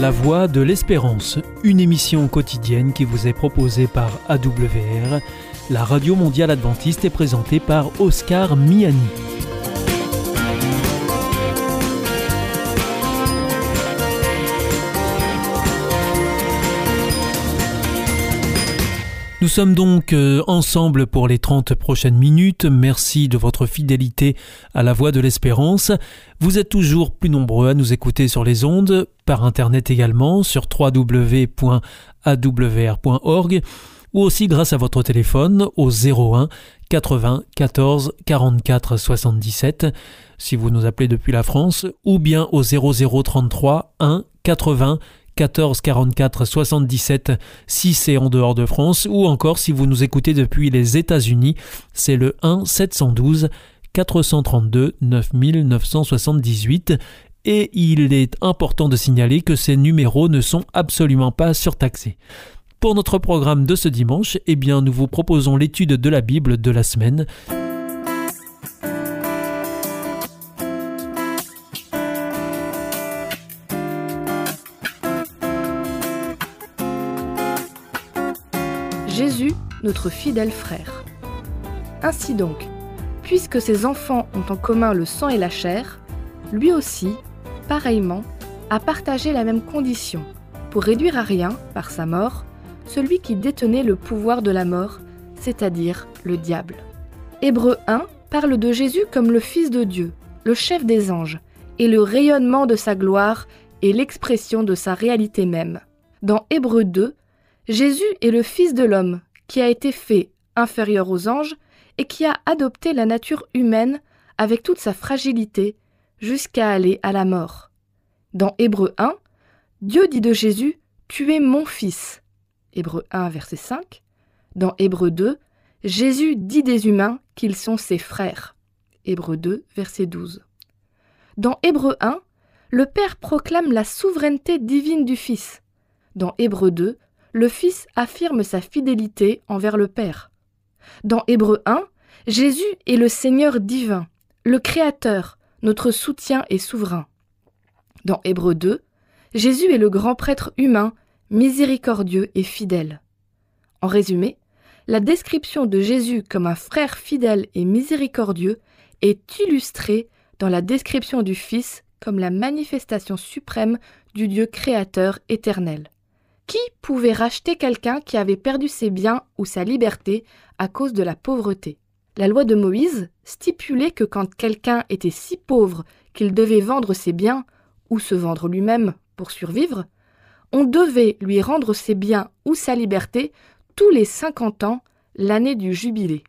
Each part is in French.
La Voix de l'Espérance, une émission quotidienne qui vous est proposée par AWR, la radio mondiale adventiste est présentée par Oscar Miani. Nous sommes donc euh, ensemble pour les 30 prochaines minutes. Merci de votre fidélité à la voix de l'espérance. Vous êtes toujours plus nombreux à nous écouter sur les ondes, par Internet également, sur www.awr.org ou aussi grâce à votre téléphone au 01 80 14 44 77 si vous nous appelez depuis la France ou bien au 0033 1 80 14 44 77 si c'est en dehors de France ou encore si vous nous écoutez depuis les États-Unis, c'est le 1 712 432 9978 et il est important de signaler que ces numéros ne sont absolument pas surtaxés. Pour notre programme de ce dimanche, eh bien nous vous proposons l'étude de la Bible de la semaine. Notre fidèle frère. Ainsi donc, puisque ses enfants ont en commun le sang et la chair, lui aussi, pareillement, a partagé la même condition, pour réduire à rien, par sa mort, celui qui détenait le pouvoir de la mort, c'est-à-dire le diable. Hébreu 1 parle de Jésus comme le Fils de Dieu, le chef des anges, et le rayonnement de sa gloire et l'expression de sa réalité même. Dans Hébreu 2, Jésus est le Fils de l'homme, qui a été fait inférieur aux anges et qui a adopté la nature humaine avec toute sa fragilité jusqu'à aller à la mort. Dans Hébreu 1, Dieu dit de Jésus Tu es mon Fils. Hébreu 1, verset 5. Dans Hébreu 2, Jésus dit des humains qu'ils sont ses frères. Hébreu 2, verset 12. Dans Hébreu 1, le Père proclame la souveraineté divine du Fils. Dans Hébreu 2, le Fils affirme sa fidélité envers le Père. Dans Hébreu 1, Jésus est le Seigneur divin, le Créateur, notre soutien et souverain. Dans Hébreu 2, Jésus est le grand prêtre humain, miséricordieux et fidèle. En résumé, la description de Jésus comme un frère fidèle et miséricordieux est illustrée dans la description du Fils comme la manifestation suprême du Dieu créateur éternel. Qui pouvait racheter quelqu'un qui avait perdu ses biens ou sa liberté à cause de la pauvreté? La loi de Moïse stipulait que quand quelqu'un était si pauvre qu'il devait vendre ses biens ou se vendre lui-même pour survivre, on devait lui rendre ses biens ou sa liberté tous les 50 ans, l'année du jubilé.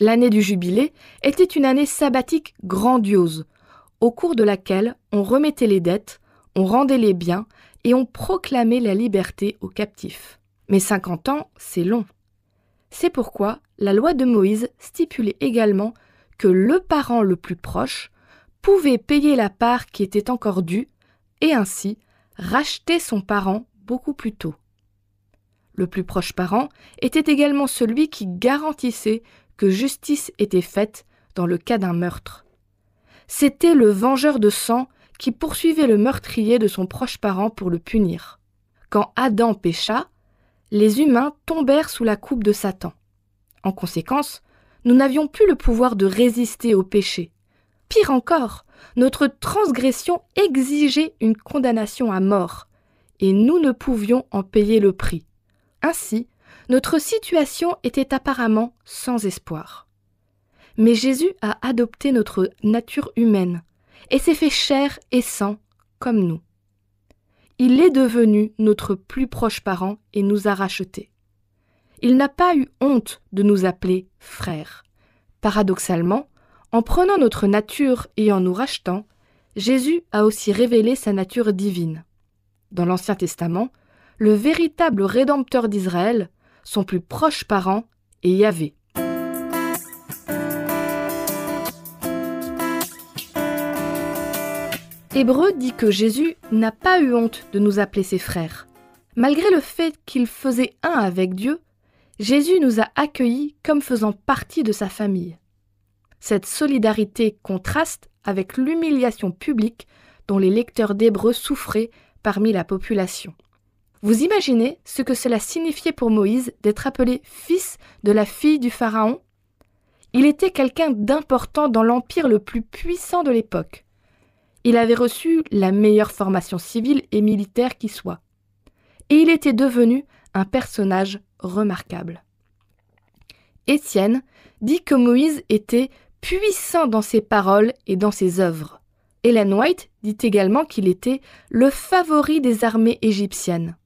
L'année du jubilé était une année sabbatique grandiose, au cours de laquelle on remettait les dettes, on rendait les biens et ont proclamé la liberté aux captifs. Mais 50 ans, c'est long. C'est pourquoi la loi de Moïse stipulait également que le parent le plus proche pouvait payer la part qui était encore due et ainsi racheter son parent beaucoup plus tôt. Le plus proche parent était également celui qui garantissait que justice était faite dans le cas d'un meurtre. C'était le vengeur de sang qui poursuivait le meurtrier de son proche parent pour le punir. Quand Adam pécha, les humains tombèrent sous la coupe de Satan. En conséquence, nous n'avions plus le pouvoir de résister au péché. Pire encore, notre transgression exigeait une condamnation à mort, et nous ne pouvions en payer le prix. Ainsi, notre situation était apparemment sans espoir. Mais Jésus a adopté notre nature humaine, et s'est fait chair et sang comme nous. Il est devenu notre plus proche parent et nous a rachetés. Il n'a pas eu honte de nous appeler frères. Paradoxalement, en prenant notre nature et en nous rachetant, Jésus a aussi révélé sa nature divine. Dans l'Ancien Testament, le véritable Rédempteur d'Israël, son plus proche parent, est Yahvé. Hébreu dit que Jésus n'a pas eu honte de nous appeler ses frères. Malgré le fait qu'il faisait un avec Dieu, Jésus nous a accueillis comme faisant partie de sa famille. Cette solidarité contraste avec l'humiliation publique dont les lecteurs d'Hébreu souffraient parmi la population. Vous imaginez ce que cela signifiait pour Moïse d'être appelé fils de la fille du Pharaon? Il était quelqu'un d'important dans l'empire le plus puissant de l'époque. Il avait reçu la meilleure formation civile et militaire qui soit. Et il était devenu un personnage remarquable. Étienne dit que Moïse était puissant dans ses paroles et dans ses œuvres. Helen White dit également qu'il était le favori des armées égyptiennes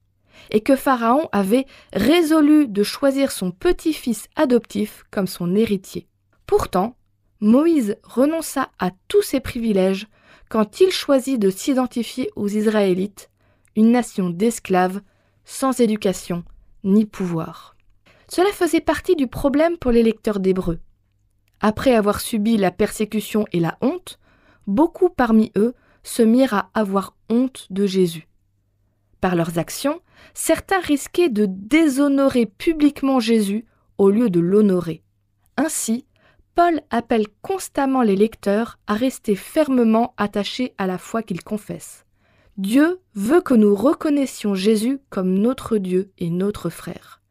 et que Pharaon avait résolu de choisir son petit-fils adoptif comme son héritier. Pourtant, Moïse renonça à tous ses privilèges quand il choisit de s'identifier aux Israélites, une nation d'esclaves, sans éducation ni pouvoir. Cela faisait partie du problème pour les lecteurs d'Hébreux. Après avoir subi la persécution et la honte, beaucoup parmi eux se mirent à avoir honte de Jésus. Par leurs actions, certains risquaient de déshonorer publiquement Jésus au lieu de l'honorer. Ainsi, Paul appelle constamment les lecteurs à rester fermement attachés à la foi qu'ils confessent. Dieu veut que nous reconnaissions Jésus comme notre Dieu et notre frère.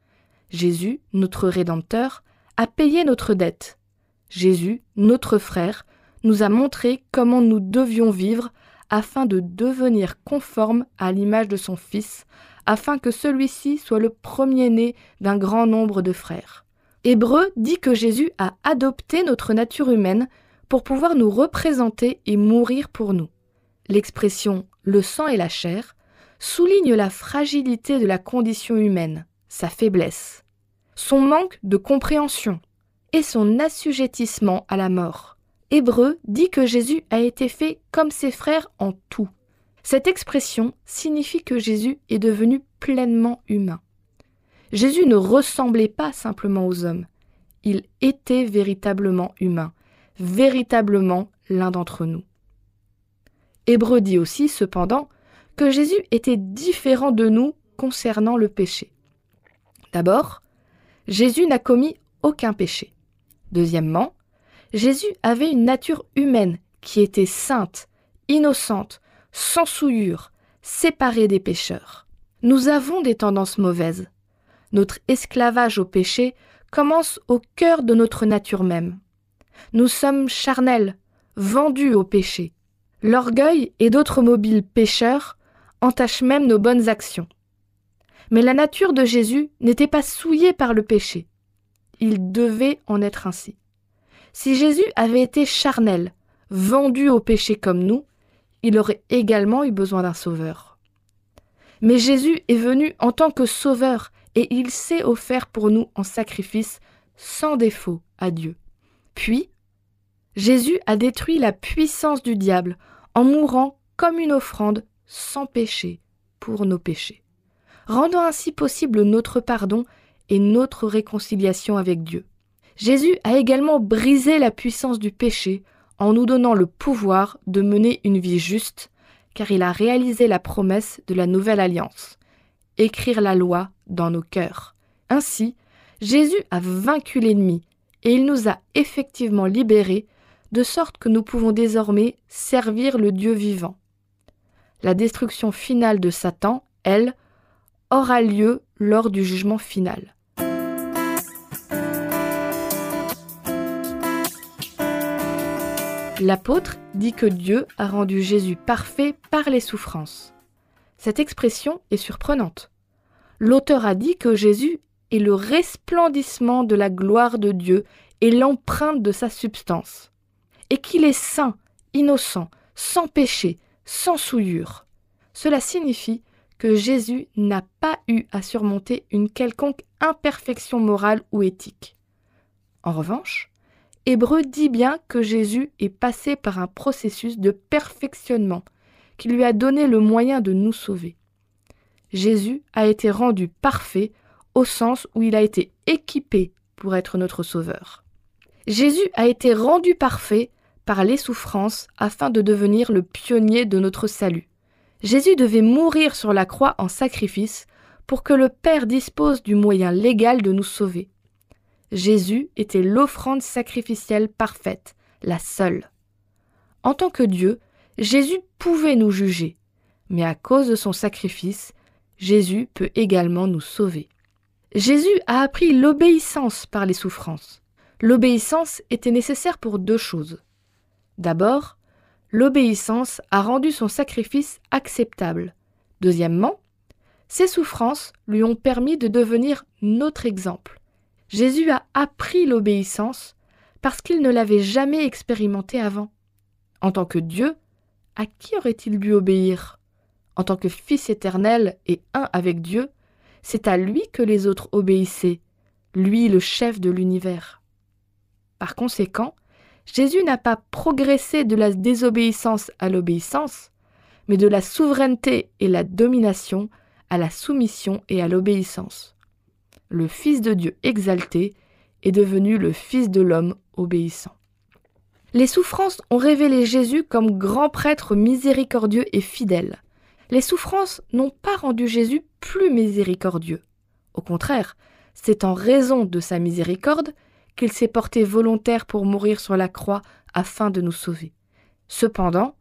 Jésus, notre Rédempteur, a payé notre dette. Jésus, notre frère, nous a montré comment nous devions vivre afin de devenir conformes à l'image de son Fils, afin que celui-ci soit le premier-né d'un grand nombre de frères. Hébreu dit que Jésus a adopté notre nature humaine pour pouvoir nous représenter et mourir pour nous. L'expression le sang et la chair souligne la fragilité de la condition humaine, sa faiblesse, son manque de compréhension et son assujettissement à la mort. Hébreu dit que Jésus a été fait comme ses frères en tout. Cette expression signifie que Jésus est devenu pleinement humain. Jésus ne ressemblait pas simplement aux hommes, il était véritablement humain, véritablement l'un d'entre nous. Hébreu dit aussi, cependant, que Jésus était différent de nous concernant le péché. D'abord, Jésus n'a commis aucun péché. Deuxièmement, Jésus avait une nature humaine qui était sainte, innocente, sans souillure, séparée des pécheurs. Nous avons des tendances mauvaises. Notre esclavage au péché commence au cœur de notre nature même. Nous sommes charnels, vendus au péché. L'orgueil et d'autres mobiles pécheurs entachent même nos bonnes actions. Mais la nature de Jésus n'était pas souillée par le péché. Il devait en être ainsi. Si Jésus avait été charnel, vendu au péché comme nous, il aurait également eu besoin d'un sauveur. Mais Jésus est venu en tant que sauveur et il s'est offert pour nous en sacrifice sans défaut à Dieu. Puis, Jésus a détruit la puissance du diable en mourant comme une offrande sans péché pour nos péchés, rendant ainsi possible notre pardon et notre réconciliation avec Dieu. Jésus a également brisé la puissance du péché en nous donnant le pouvoir de mener une vie juste, car il a réalisé la promesse de la nouvelle alliance, écrire la loi dans nos cœurs. Ainsi, Jésus a vaincu l'ennemi et il nous a effectivement libérés, de sorte que nous pouvons désormais servir le Dieu vivant. La destruction finale de Satan, elle, aura lieu lors du jugement final. L'apôtre dit que Dieu a rendu Jésus parfait par les souffrances. Cette expression est surprenante. L'auteur a dit que Jésus est le resplendissement de la gloire de Dieu et l'empreinte de sa substance, et qu'il est saint, innocent, sans péché, sans souillure. Cela signifie que Jésus n'a pas eu à surmonter une quelconque imperfection morale ou éthique. En revanche, Hébreu dit bien que Jésus est passé par un processus de perfectionnement qui lui a donné le moyen de nous sauver. Jésus a été rendu parfait au sens où il a été équipé pour être notre sauveur. Jésus a été rendu parfait par les souffrances afin de devenir le pionnier de notre salut. Jésus devait mourir sur la croix en sacrifice pour que le Père dispose du moyen légal de nous sauver. Jésus était l'offrande sacrificielle parfaite, la seule. En tant que Dieu, Jésus pouvait nous juger, mais à cause de son sacrifice, Jésus peut également nous sauver. Jésus a appris l'obéissance par les souffrances. L'obéissance était nécessaire pour deux choses. D'abord, l'obéissance a rendu son sacrifice acceptable. Deuxièmement, ses souffrances lui ont permis de devenir notre exemple. Jésus a appris l'obéissance parce qu'il ne l'avait jamais expérimenté avant. En tant que Dieu, à qui aurait-il dû obéir? En tant que Fils éternel et un avec Dieu, c'est à lui que les autres obéissaient, lui le chef de l'univers. Par conséquent, Jésus n'a pas progressé de la désobéissance à l'obéissance, mais de la souveraineté et la domination à la soumission et à l'obéissance. Le Fils de Dieu exalté est devenu le Fils de l'homme obéissant. Les souffrances ont révélé Jésus comme grand prêtre miséricordieux et fidèle. Les souffrances n'ont pas rendu Jésus plus miséricordieux. Au contraire, c'est en raison de sa miséricorde qu'il s'est porté volontaire pour mourir sur la croix afin de nous sauver. Cependant,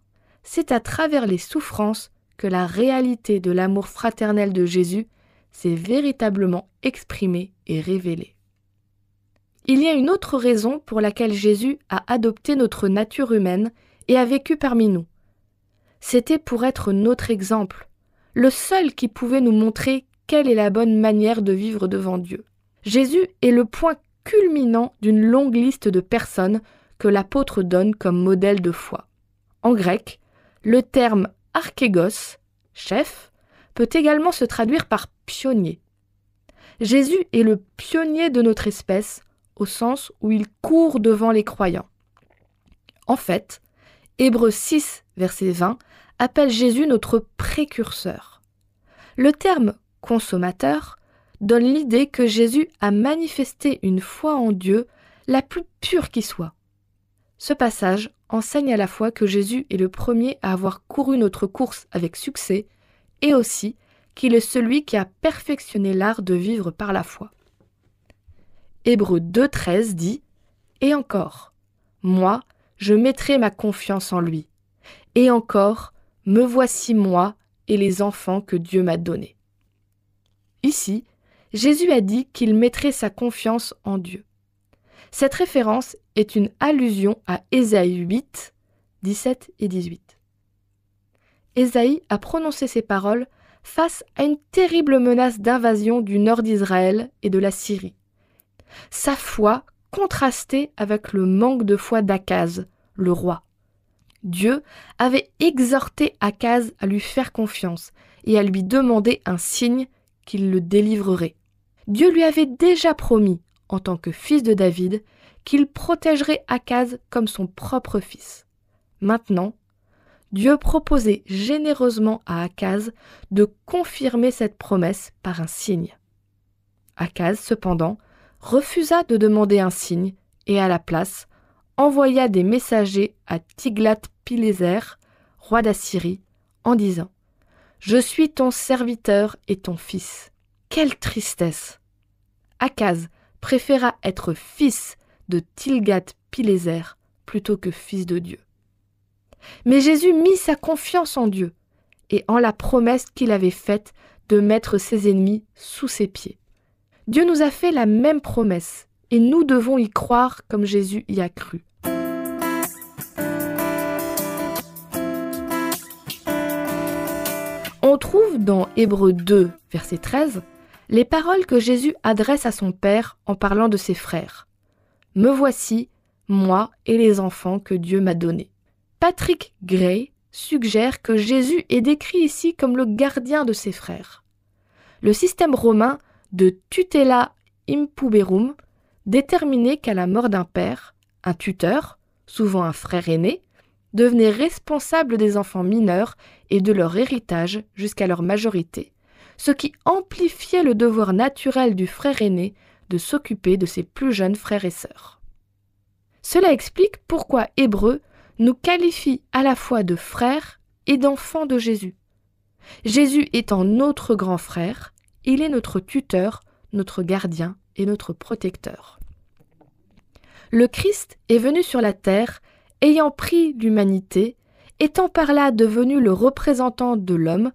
c'est à travers les souffrances que la réalité de l'amour fraternel de Jésus s'est véritablement exprimée et révélée. Il y a une autre raison pour laquelle Jésus a adopté notre nature humaine et a vécu parmi nous. C'était pour être notre exemple, le seul qui pouvait nous montrer quelle est la bonne manière de vivre devant Dieu. Jésus est le point culminant d'une longue liste de personnes que l'apôtre donne comme modèle de foi. En grec, le terme archégos, chef, peut également se traduire par pionnier. Jésus est le pionnier de notre espèce au sens où il court devant les croyants. En fait, Hébreux 6, verset 20, appelle Jésus notre précurseur. Le terme consommateur donne l'idée que Jésus a manifesté une foi en Dieu la plus pure qui soit. Ce passage enseigne à la fois que Jésus est le premier à avoir couru notre course avec succès et aussi qu'il est celui qui a perfectionné l'art de vivre par la foi. Hébreu 2.13 dit Et encore, moi, je mettrai ma confiance en lui. Et encore, me voici moi et les enfants que Dieu m'a donnés. Ici, Jésus a dit qu'il mettrait sa confiance en Dieu. Cette référence est une allusion à Ésaïe 8, 17 et 18. Ésaïe a prononcé ces paroles face à une terrible menace d'invasion du nord d'Israël et de la Syrie. Sa foi contrastait avec le manque de foi d'Akaz, le roi. Dieu avait exhorté Akaz à lui faire confiance et à lui demander un signe qu'il le délivrerait. Dieu lui avait déjà promis en tant que fils de David, qu'il protégerait Akaz comme son propre fils. Maintenant, Dieu proposait généreusement à Akaz de confirmer cette promesse par un signe. Akaz, cependant, refusa de demander un signe et à la place envoya des messagers à Tiglath-Pileser, roi d'Assyrie, en disant Je suis ton serviteur et ton fils. Quelle tristesse Akaz préféra être fils de Tilgat-Pileser plutôt que fils de Dieu. Mais Jésus mit sa confiance en Dieu et en la promesse qu'il avait faite de mettre ses ennemis sous ses pieds. Dieu nous a fait la même promesse et nous devons y croire comme Jésus y a cru. On trouve dans Hébreux 2, verset 13, les paroles que Jésus adresse à son Père en parlant de ses frères. Me voici, moi et les enfants que Dieu m'a donnés. Patrick Gray suggère que Jésus est décrit ici comme le gardien de ses frères. Le système romain de tutela impuberum déterminait qu'à la mort d'un père, un tuteur, souvent un frère aîné, devenait responsable des enfants mineurs et de leur héritage jusqu'à leur majorité ce qui amplifiait le devoir naturel du frère aîné de s'occuper de ses plus jeunes frères et sœurs. Cela explique pourquoi Hébreu nous qualifie à la fois de frères et d'enfants de Jésus. Jésus étant notre grand frère, il est notre tuteur, notre gardien et notre protecteur. Le Christ est venu sur la terre ayant pris l'humanité étant par là devenu le représentant de l'homme,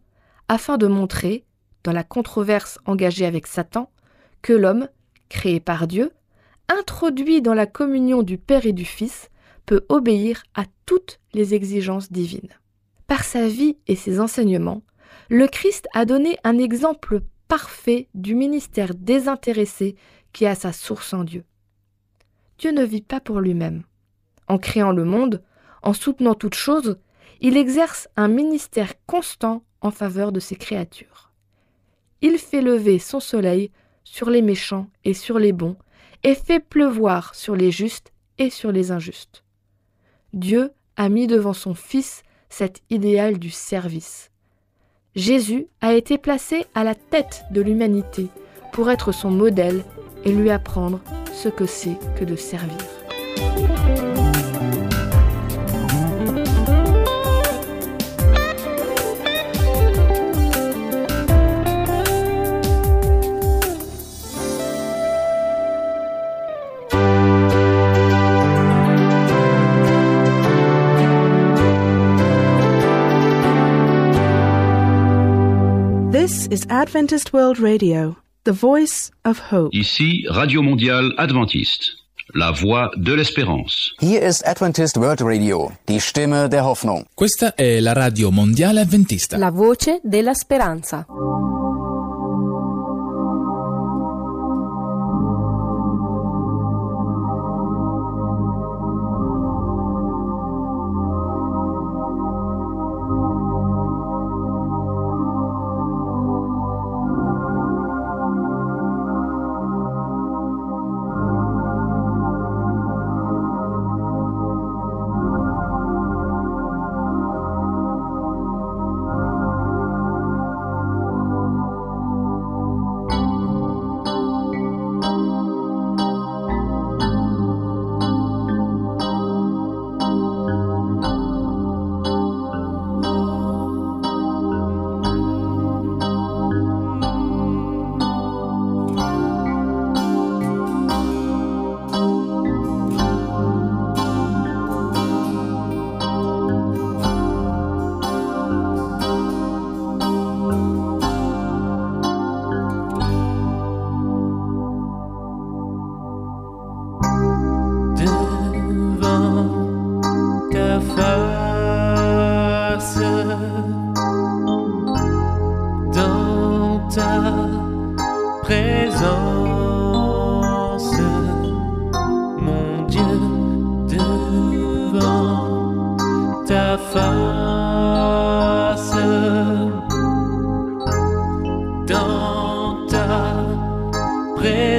afin de montrer, dans la controverse engagée avec Satan, que l'homme, créé par Dieu, introduit dans la communion du Père et du Fils, peut obéir à toutes les exigences divines. Par sa vie et ses enseignements, le Christ a donné un exemple parfait du ministère désintéressé qui a sa source en Dieu. Dieu ne vit pas pour lui-même. En créant le monde, en soutenant toute chose, il exerce un ministère constant en faveur de ses créatures. Il fait lever son soleil sur les méchants et sur les bons, et fait pleuvoir sur les justes et sur les injustes. Dieu a mis devant son Fils cet idéal du service. Jésus a été placé à la tête de l'humanité pour être son modèle et lui apprendre ce que c'est que de servir. This is Adventist World Radio, the voice of hope. Ici Radio Mondiale Adventiste, la voix de l'espérance. Hier ist Adventist World Radio, die Stimme der Hoffnung. Questa è la radio mondiale avventista. La voce della speranza.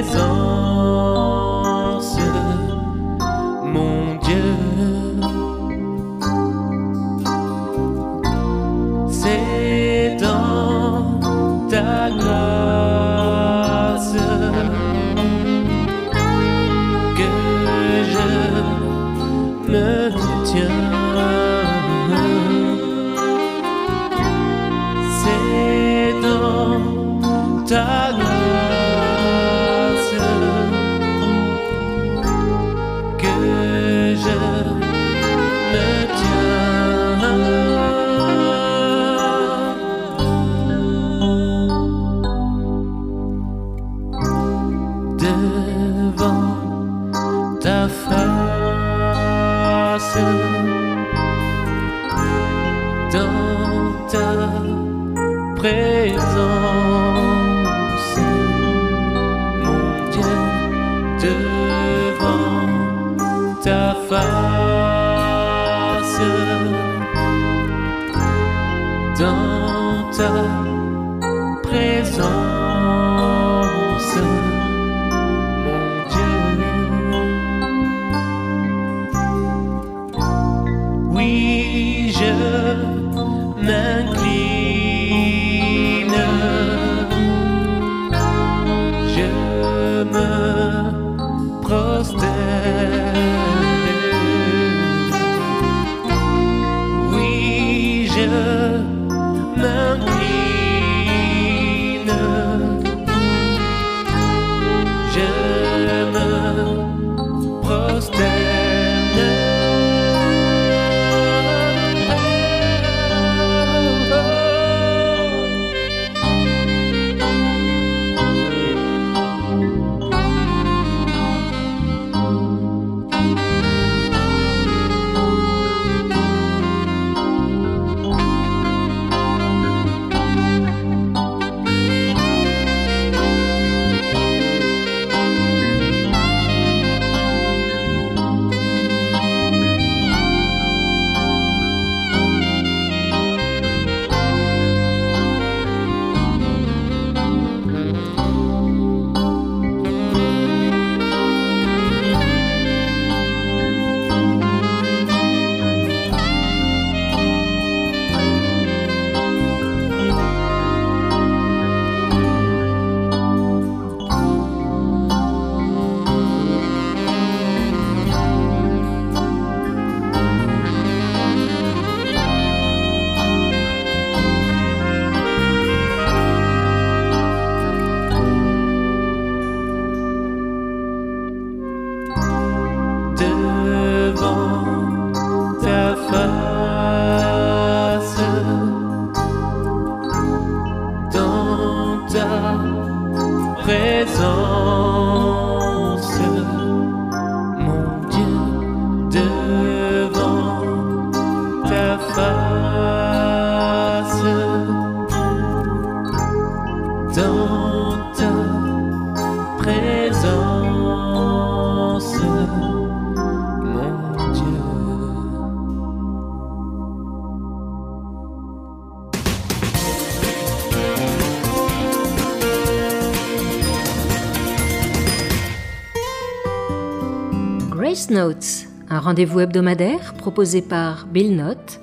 Saison. bed. Notes, un rendez-vous hebdomadaire proposé par Bill Knott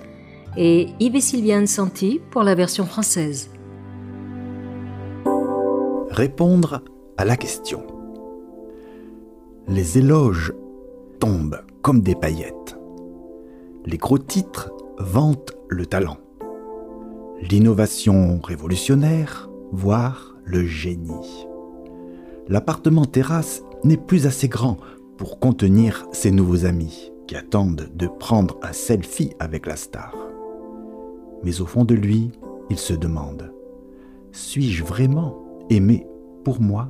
et Yves et Sylviane Santi pour la version française. Répondre à la question. Les éloges tombent comme des paillettes. Les gros titres vantent le talent. L'innovation révolutionnaire, voire le génie. L'appartement terrasse n'est plus assez grand pour contenir ses nouveaux amis qui attendent de prendre un selfie avec la star. Mais au fond de lui, il se demande Suis-je vraiment aimé pour moi?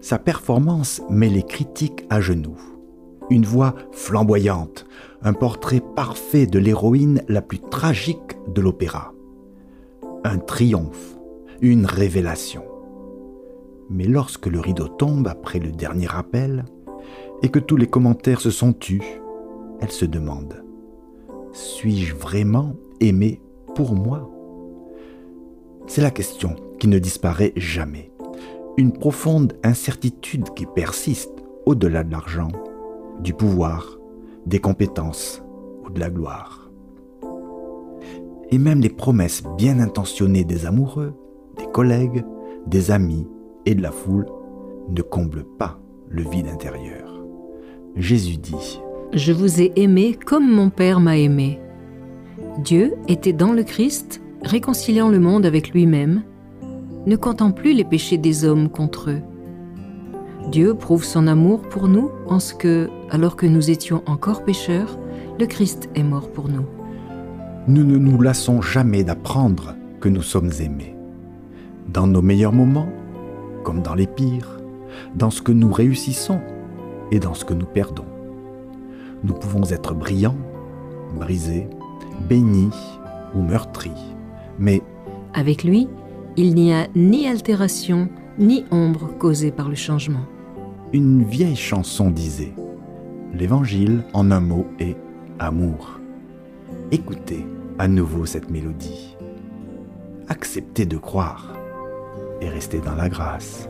Sa performance met les critiques à genoux. Une voix flamboyante, un portrait parfait de l'héroïne la plus tragique de l'opéra. Un triomphe, une révélation. Mais lorsque le rideau tombe après le dernier appel et que tous les commentaires se sont tus, elle se demande Suis-je vraiment aimé pour moi? C'est la question qui ne disparaît jamais. Une profonde incertitude qui persiste au-delà de l'argent, du pouvoir, des compétences ou de la gloire. Et même les promesses bien intentionnées des amoureux, des collègues, des amis et de la foule ne comblent pas le vide intérieur. Jésus dit Je vous ai aimé comme mon Père m'a aimé. Dieu était dans le Christ, réconciliant le monde avec lui-même, ne comptant plus les péchés des hommes contre eux. Dieu prouve son amour pour nous en ce que, alors que nous étions encore pécheurs, le Christ est mort pour nous. Nous ne nous lassons jamais d'apprendre que nous sommes aimés. Dans nos meilleurs moments, comme dans les pires, dans ce que nous réussissons et dans ce que nous perdons. Nous pouvons être brillants, brisés, bénis ou meurtris, mais Avec lui, il n'y a ni altération ni ombre causée par le changement. une vieille chanson disait L'Évangile en un mot est amour. Écoutez à nouveau cette mélodie. Acceptez de croire et restez dans la grâce.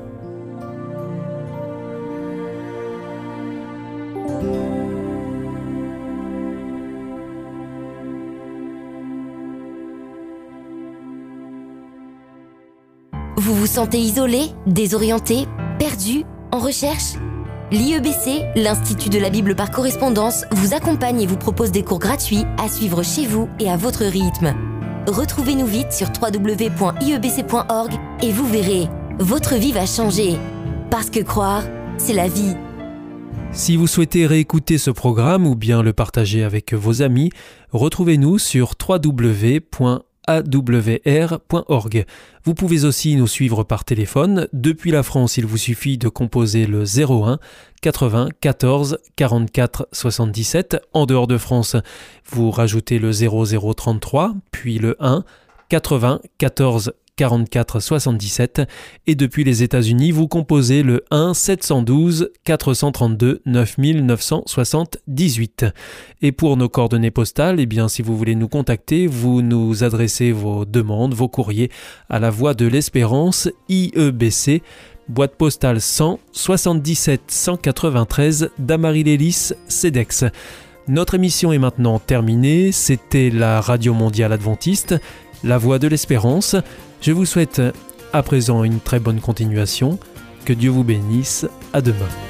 Vous vous sentez isolé, désorienté, perdu, en recherche? L'IEBC, l'Institut de la Bible par correspondance, vous accompagne et vous propose des cours gratuits à suivre chez vous et à votre rythme. Retrouvez-nous vite sur www.iebc.org et vous verrez, votre vie va changer. Parce que croire, c'est la vie. Si vous souhaitez réécouter ce programme ou bien le partager avec vos amis, retrouvez-nous sur www.awr.org. Vous pouvez aussi nous suivre par téléphone. Depuis la France, il vous suffit de composer le 01 80 14 44 77. En dehors de France, vous rajoutez le 0033, puis le 1 80 14 44 77 et depuis les États-Unis, vous composez le 1 712 432 9978. Et pour nos coordonnées postales, eh bien si vous voulez nous contacter, vous nous adressez vos demandes, vos courriers à la Voix de l'Espérance IEBC boîte postale 100 77 193 Damary-Lélis, CEDEX. Notre émission est maintenant terminée. C'était la Radio Mondiale Adventiste, la Voix de l'Espérance. Je vous souhaite à présent une très bonne continuation. Que Dieu vous bénisse. À demain.